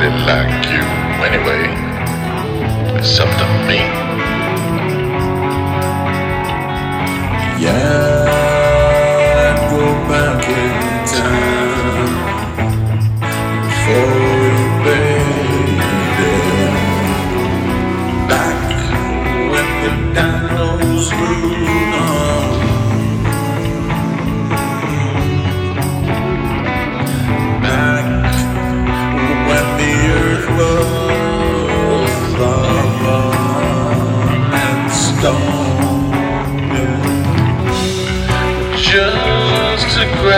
nobody like you anyway, to me. Yeah,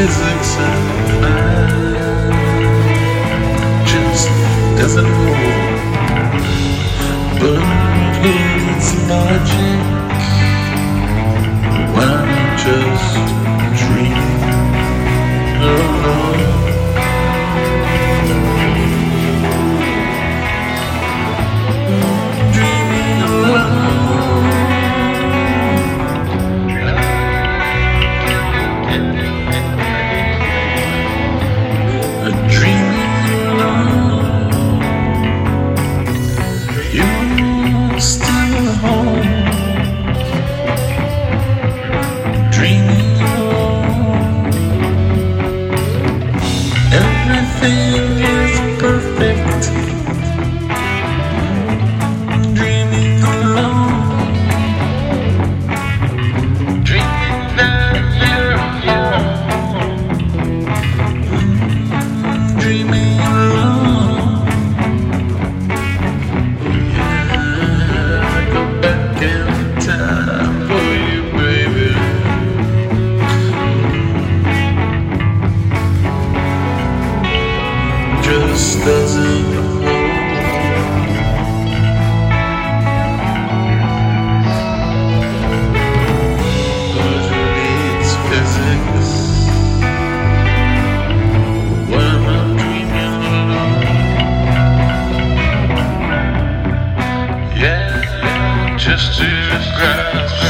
physics, and math just doesn't hold. But it's logic Dreaming just to grasp.